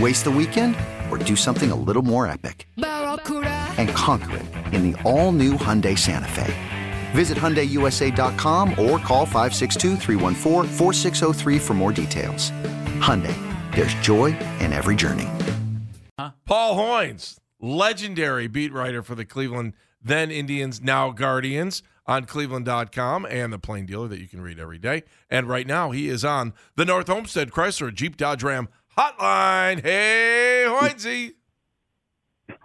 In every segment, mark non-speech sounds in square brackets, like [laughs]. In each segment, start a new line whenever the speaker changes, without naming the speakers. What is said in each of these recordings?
Waste the weekend or do something a little more epic? And conquer it in the all new Hyundai Santa Fe. Visit HyundaiUSA.com or call 562 for more details. Hyundai, there's joy in every journey.
Paul Hoynes, legendary beat writer for the Cleveland then Indians, now Guardians on cleveland.com and the plain dealer that you can read every day. And right now he is on the North Olmsted Chrysler Jeep Dodge Ram hotline. Hey, Hoynesy.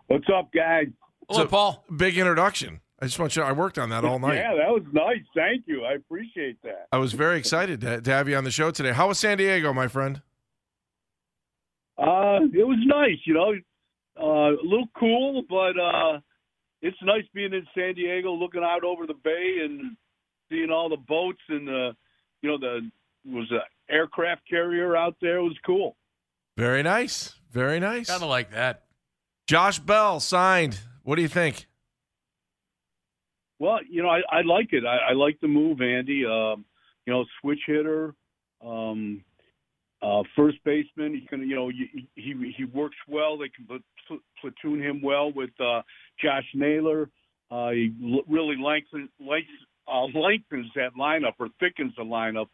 What's up, guys?
Hello, Paul. Big introduction. I just want you. I worked on that all night.
Yeah, that was nice. Thank you. I appreciate that.
I was very excited to, to have you on the show today. How was San Diego, my friend?
Uh, it was nice. You know, uh, a little cool, but uh, it's nice being in San Diego, looking out over the bay and seeing all the boats and the, you know, the was a aircraft carrier out there. It was cool.
Very nice. Very nice.
Kind of like that.
Josh Bell signed. What do you think?
Well, you know, I, I like it. I, I like the move, Andy. Um, you know, switch hitter, um, uh, first baseman. He can, you know, he he, he works well. They can pl- platoon him well with uh, Josh Naylor. Uh, he l- really lengthens, lengthens, uh, lengthens that lineup or thickens the lineup.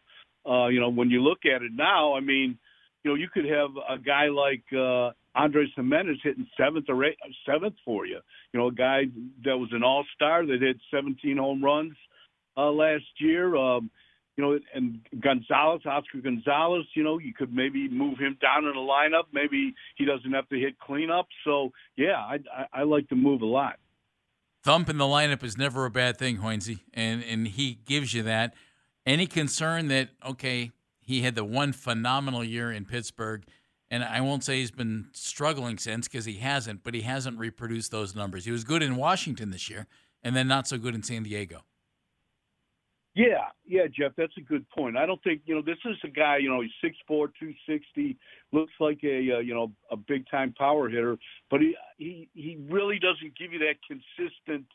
Uh, you know, when you look at it now, I mean, you know, you could have a guy like uh, Andres Gimenez hitting seventh or eighth, seventh for you. You know, a guy that was an All Star that hit 17 home runs uh, last year. Um, you know, and Gonzalez, Oscar Gonzalez. You know, you could maybe move him down in the lineup. Maybe he doesn't have to hit cleanup. So yeah, I, I, I like to move a lot.
Thump in the lineup is never a bad thing, Hoynesy, and and he gives you that. Any concern that okay, he had the one phenomenal year in Pittsburgh and I won't say he's been struggling since because he hasn't, but he hasn't reproduced those numbers. He was good in Washington this year, and then not so good in San Diego.
Yeah, yeah, Jeff, that's a good point. I don't think you know this is a guy. You know, he's six four, two sixty, looks like a uh, you know a big time power hitter, but he he he really doesn't give you that consistent.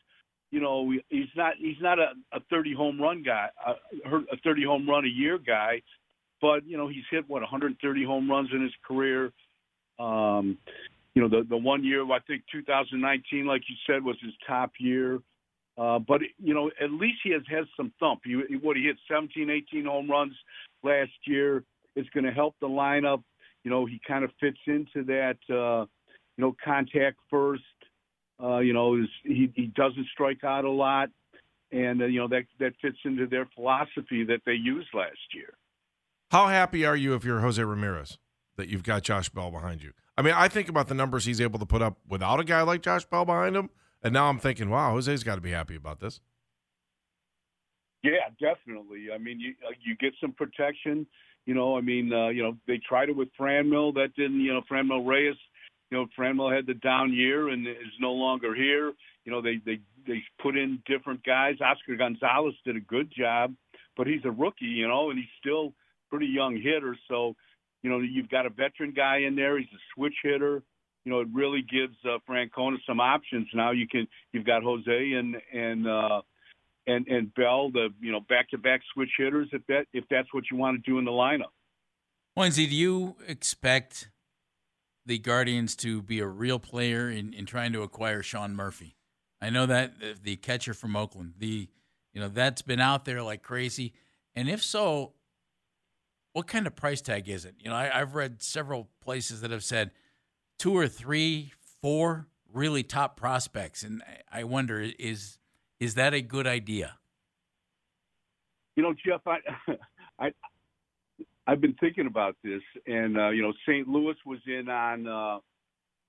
You know, he's not he's not a, a thirty home run guy, a, a thirty home run a year guy but you know he's hit what 130 home runs in his career. Um, you know the the one year I think 2019, like you said, was his top year. Uh, but you know at least he has has some thump. He what he hit 17, 18 home runs last year. It's going to help the lineup. You know he kind of fits into that. Uh, you know contact first. Uh, you know is, he he doesn't strike out a lot, and uh, you know that that fits into their philosophy that they used last year.
How happy are you if you're Jose Ramirez that you've got Josh Bell behind you? I mean, I think about the numbers he's able to put up without a guy like Josh Bell behind him, and now I'm thinking, wow, Jose's got to be happy about this.
Yeah, definitely. I mean, you uh, you get some protection. You know, I mean, uh, you know, they tried it with Franmil. That didn't. You know, Franmil Reyes. You know, Franmil had the down year and is no longer here. You know, they they they put in different guys. Oscar Gonzalez did a good job, but he's a rookie. You know, and he's still pretty young hitter. So, you know, you've got a veteran guy in there. He's a switch hitter. You know, it really gives uh, Francona some options. Now you can you've got Jose and and uh, and and Bell, the you know back to back switch hitters. If that if that's what you want to do in the lineup.
Lindsay, do you expect the Guardians to be a real player in, in trying to acquire Sean Murphy? I know that the catcher from Oakland, the you know that's been out there like crazy. And if so, what kind of price tag is it? You know, I, have read several places that have said two or three, four really top prospects, and I wonder is is that a good idea?
You know, Jeff, I, [laughs] I I've been thinking about this, and uh, you know, St. Louis was in on, uh,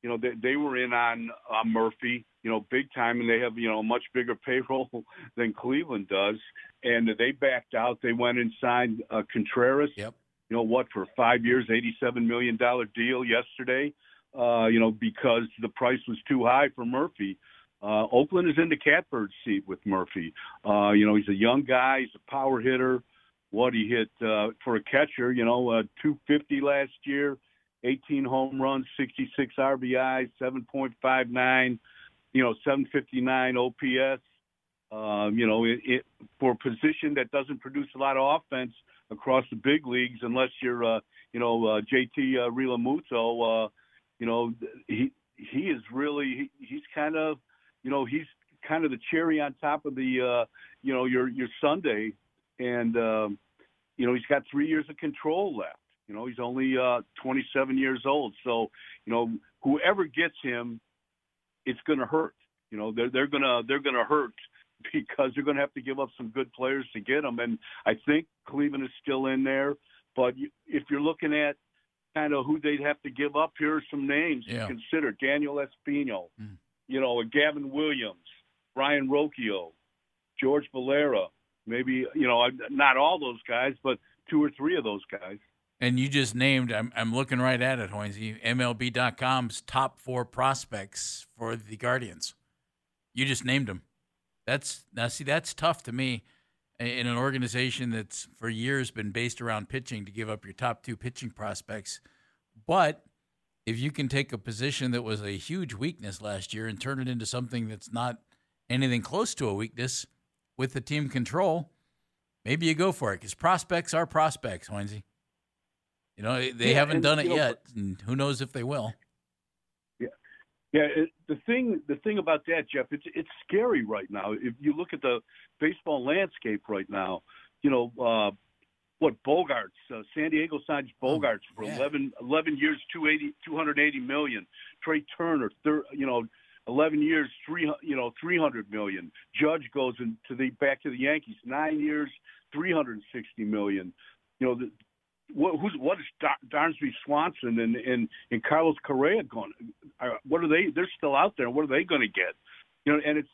you know, they, they were in on uh, Murphy, you know, big time, and they have you know a much bigger payroll [laughs] than Cleveland does, and they backed out. They went and signed uh, Contreras.
Yep.
You know what? For five years, eighty-seven million dollar deal yesterday. Uh, you know, because the price was too high for Murphy. Uh, Oakland is in the catbird seat with Murphy. Uh, you know, he's a young guy. He's a power hitter. What he hit uh, for a catcher, you know, uh, 250 last year, 18 home runs, 66 RBI, 7.59, you know, 759 OPS. Um, you know, it, it, for a position that doesn't produce a lot of offense across the big leagues, unless you're, uh, you know, uh, JT uh, Realmuto, uh, you know, he he is really he, he's kind of you know, he's kind of the cherry on top of the, uh, you know, your your Sunday, and um, you know, he's got three years of control left. You know, he's only uh, 27 years old, so you know, whoever gets him, it's going to hurt. You know, they're they're gonna they're gonna hurt [laughs] because they're going to have to give up some good players to get them. And I think Cleveland is still in there. But if you're looking at kind of who they'd have to give up, here are some names
yeah.
to consider: Daniel Espino,
mm
you know, Gavin Williams, Brayan Rocchio, George Valera, maybe, you know, not all those guys, but two or three of those guys.
And you just named, I'm, I'm looking right at it, Hoynesy, MLB.com's top four prospects for the Guardians. You just named them. That's now see that's tough to me in an organization that's for years been based around pitching to give up your top two pitching prospects. But if you can take a position that was a huge weakness last year and turn it into something that's not anything close to a weakness with the team control, maybe you go for it because prospects are prospects, Hoynesy. You know, they yeah, haven't and, done it know, yet, and who knows if they will.
Yeah, yeah. It, the thing, the thing about that, Jeff, it's it's scary right now. If you look at the baseball landscape right now, you know, uh, what Bogaerts, uh, San Diego signs oh, for yeah. 11, 11 years, 280, 280 million. Trea Turner, thir, you know, 11 years, three, you know, 300 million. Judge goes into the back to the Yankees, nine years, 360 million. You know, the, what, who's what is Dansby Swanson and and and Carlos Correa going? Uh, what are they? They're still out there. What are they going to get? You know, and it's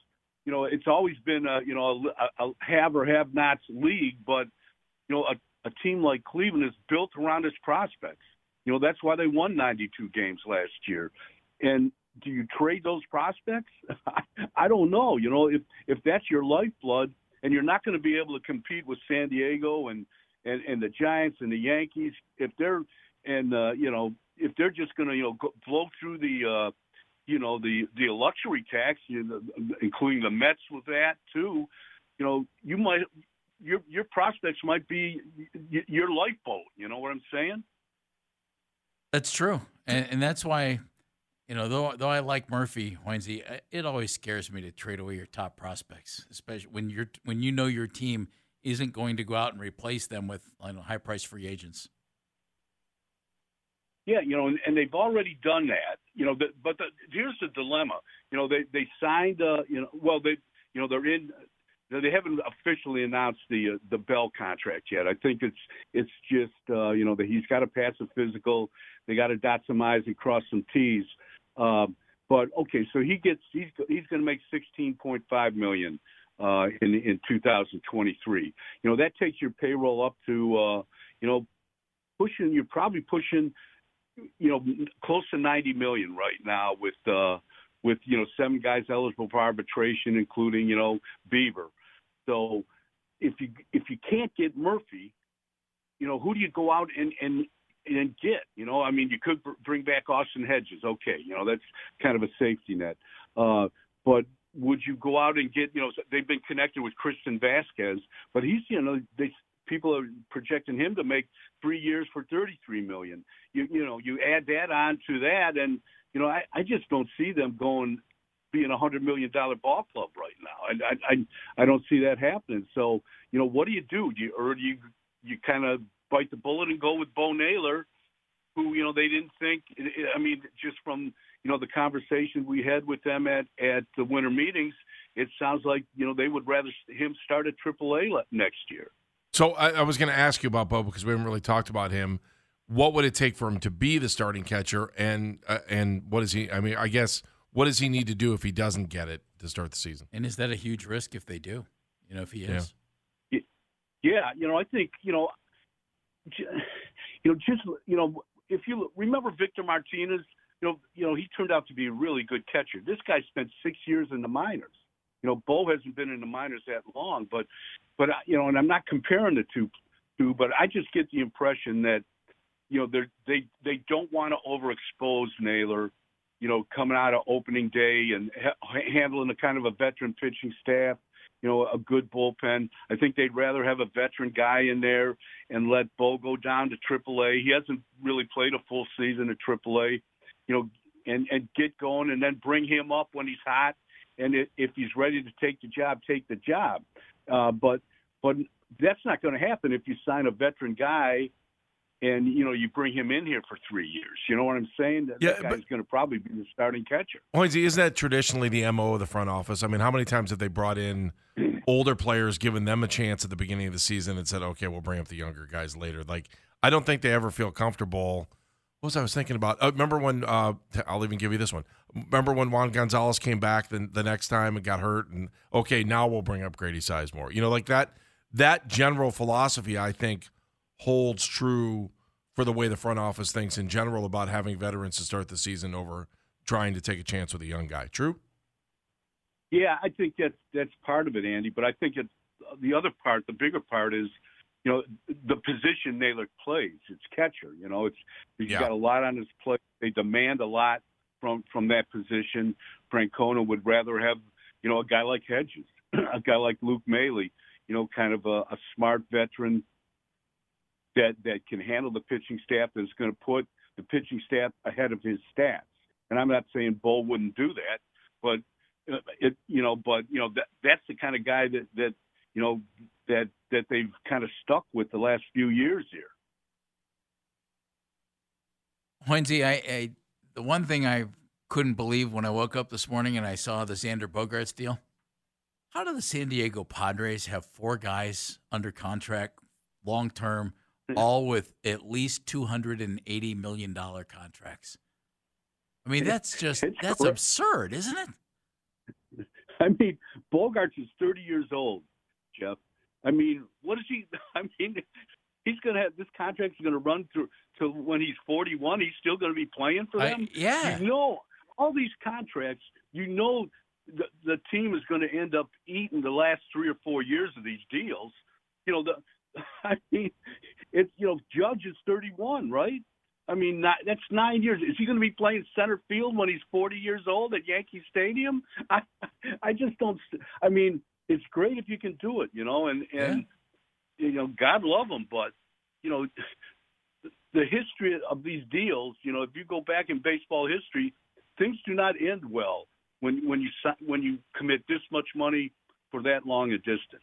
you know it's always been a you know a, a have or have nots league, but you know a a team like Cleveland is built around its prospects. You know, that's why they won 92 games last year. And do you trade those prospects? [laughs] I don't know. You know, if if that's your lifeblood and you're not going to be able to compete with San Diego and and and the Giants and the Yankees, if they're and uh, you know if they're just going to you know go, blow through the uh, you know the the luxury tax, you know, including the Mets with that too, you know you might your your prospects might be your lifeboat. You know what I'm saying?
That's true, and, and that's why, you know, though though I like Murphy Hoynesy, it always scares me to trade away your top prospects, especially when you're when you know your team isn't going to go out and replace them with know, high price free agents.
Yeah, you know, and, and they've already done that. You know, the, but the, here's the dilemma. You know, they they signed. Uh, you know, well they you know they're in they haven't officially announced the uh, the Bell contract yet. I think it's it's just uh, you know that he's got to pass a physical. They got to dot some i's and cross some t's. Um, but okay, so he gets he's he's going to make 16.5 million uh, in in 2023. You know that takes your payroll up to uh, you know pushing you're probably pushing you know close to 90 million right now with uh, with you know seven guys eligible for arbitration, including you know Bieber. So if you if you can't get Murphy, you know who do you go out and and and get? You know, I mean, you could bring back Austin Hedges. Okay, you know that's kind of a safety net. Uh, but would you go out and get? You know, they've been connected with Christian Vazquez, but he's you know they people are projecting him to make three years for 33 million. You you know you add that on to that, and you know I, I just don't see them going being a hundred million dollar ball club right now. I, I I don't see that happening. So you know what do you do? Do you or do you you kind of bite the bullet and go with Bo Naylor, who you know they didn't think. I mean, just from you know the conversation we had with them at at the winter meetings, it sounds like you know they would rather him start at AAA next year.
So I, I was going to ask you about Bo because we haven't really talked about him. What would it take for him to be the starting catcher, and uh, and what is he? I mean, I guess what does he need to do if he doesn't get it to start the season?
And is that a huge risk if they do? You know, if he is.
Yeah, yeah you know, I think you know, you know, just you know, if you look, remember Victor Martinez, you know, you know, he turned out to be a really good catcher. This guy spent six years in the minors. You know, Bo hasn't been in the minors that long, but, but you know, and I'm not comparing the two, two, but I just get the impression that, you know, they they they don't want to overexpose Naylor, you know, coming out of opening day and ha- handling a kind of a veteran pitching staff you know, a good bullpen. I think they'd rather have a veteran guy in there and let Bo go down to AAA. He hasn't really played a full season at AAA, you know, and and get going and then bring him up when he's hot. And if he's ready to take the job, take the job. Uh, but but that's not going to happen if you sign a veteran guy and you know you bring him in here for three years. You know what I'm saying? That, yeah, that guy's going to probably be the starting catcher.
Hoynesy, isn't that traditionally the mo of the front office? I mean, how many times have they brought in [clears throat] older players, given them a chance at the beginning of the season, and said, "Okay, we'll bring up the younger guys later"? Like, I don't think they ever feel comfortable. What was I was thinking about? Uh, remember when? Uh, I'll even give you this one. Remember when Juan Gonzalez came back the, the next time and got hurt, and okay, now we'll bring up Grady Sizemore. You know, like that. That general philosophy, I think holds true for the way the front office thinks in general about having veterans to start the season over trying to take a chance with a young guy. True?
Yeah, I think that's that's part of it, Andy. But I think it's the other part, the bigger part is, you know, the position Naylor plays. It's catcher. You know, it's he's yeah. got a lot on his plate. They demand a lot from from that position. Francona would rather have, you know, a guy like Hedges, [clears throat] a guy like Luke Maile, you know, kind of a, a smart veteran that that can handle the pitching staff that's going to put the pitching staff ahead of his stats. And I'm not saying Bull wouldn't do that, but uh, it you know, but you know that that's the kind of guy that that you know that that they've kind of stuck with the last few years here.
Hoynesy, I, I the one thing I couldn't believe when I woke up this morning and I saw the Xander Bogaerts deal. How do the San Diego Padres have four guys under contract long term [laughs] all with at least two hundred and eighty million dollar contracts. I mean, that's just it's that's absurd, isn't it? [laughs]
I mean, Bogaerts is thirty years old, Jeff. I mean, what is he? [laughs] I mean, he's going to have this contract is going to run through to when he's forty one. He's still going to be playing for them.
I, yeah,
you know, all these contracts. You know, the the team is going to end up eating the last three or four years of these deals. You know, the [laughs] I mean, it's you know Judge is 31, right? I mean, not, that's nine years. Is he going to be playing center field when he's 40 years old at Yankee Stadium? [laughs] I, I just don't. I mean, it's great if you can do it, you know, and and yeah. you know, God love him, but you know, [laughs] the history of these deals, you know, if you go back in baseball history, things do not end well when when you when you commit this much money for that long a distance.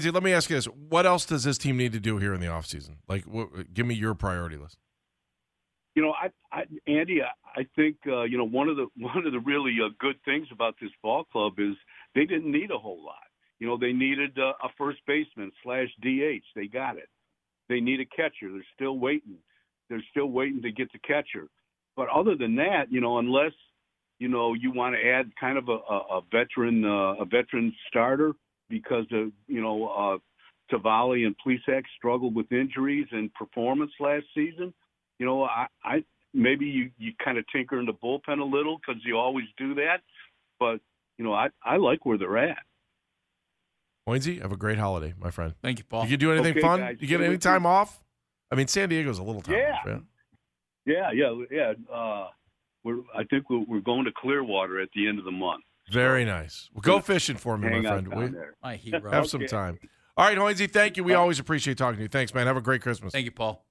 Let me ask you this: What else does this team need to do here in the offseason? Like, give me your priority list.
You know, I, I Andy, I, I think uh, you know one of the [laughs] one of the really uh, good things about this ball club is they didn't need a whole lot. You know, they needed uh, a first baseman slash DH. They got it. They need a catcher. They're still waiting. They're still waiting to get the catcher. But other than that, you know, unless you know you want to add kind of a, a, a veteran uh, a veteran starter, because of you know uh, Civale and Plesac struggled with injuries and performance last season. You know, I, I maybe you you kind of tinker in the bullpen a little because you always do that, but you know I I like where they're at.
Hoynesy, have a great holiday, my friend.
Thank you, Paul.
You do anything
okay,
fun?
Guys.
You get any time off? I mean, San Diego's a little time
yeah.
off. Yeah,
yeah, yeah, yeah. Uh, we're I think we're, we're going to Clearwater at the end of the month.
Very nice. Well, go fishing for me,
Hang
my friend. We,
my hero.
Have some time. All right, Hoynesy, thank you. We always appreciate talking to you. Thanks, man. Have a great Christmas.
Thank you, Paul.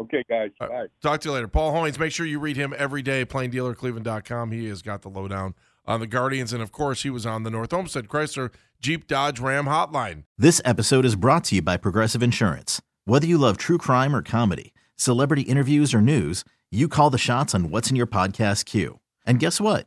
Okay, guys.
All right.
Bye.
Talk to you later. Paul Hoynes, make sure you read him every day, plaindealercleveland.com. He has got the lowdown on the Guardians. And of course, he was on the North Olmsted Chrysler Jeep Dodge Ram hotline.
This episode is brought to you by Progressive Insurance. Whether you love true crime or comedy, celebrity interviews or news, you call the shots on what's in your podcast queue. And guess what?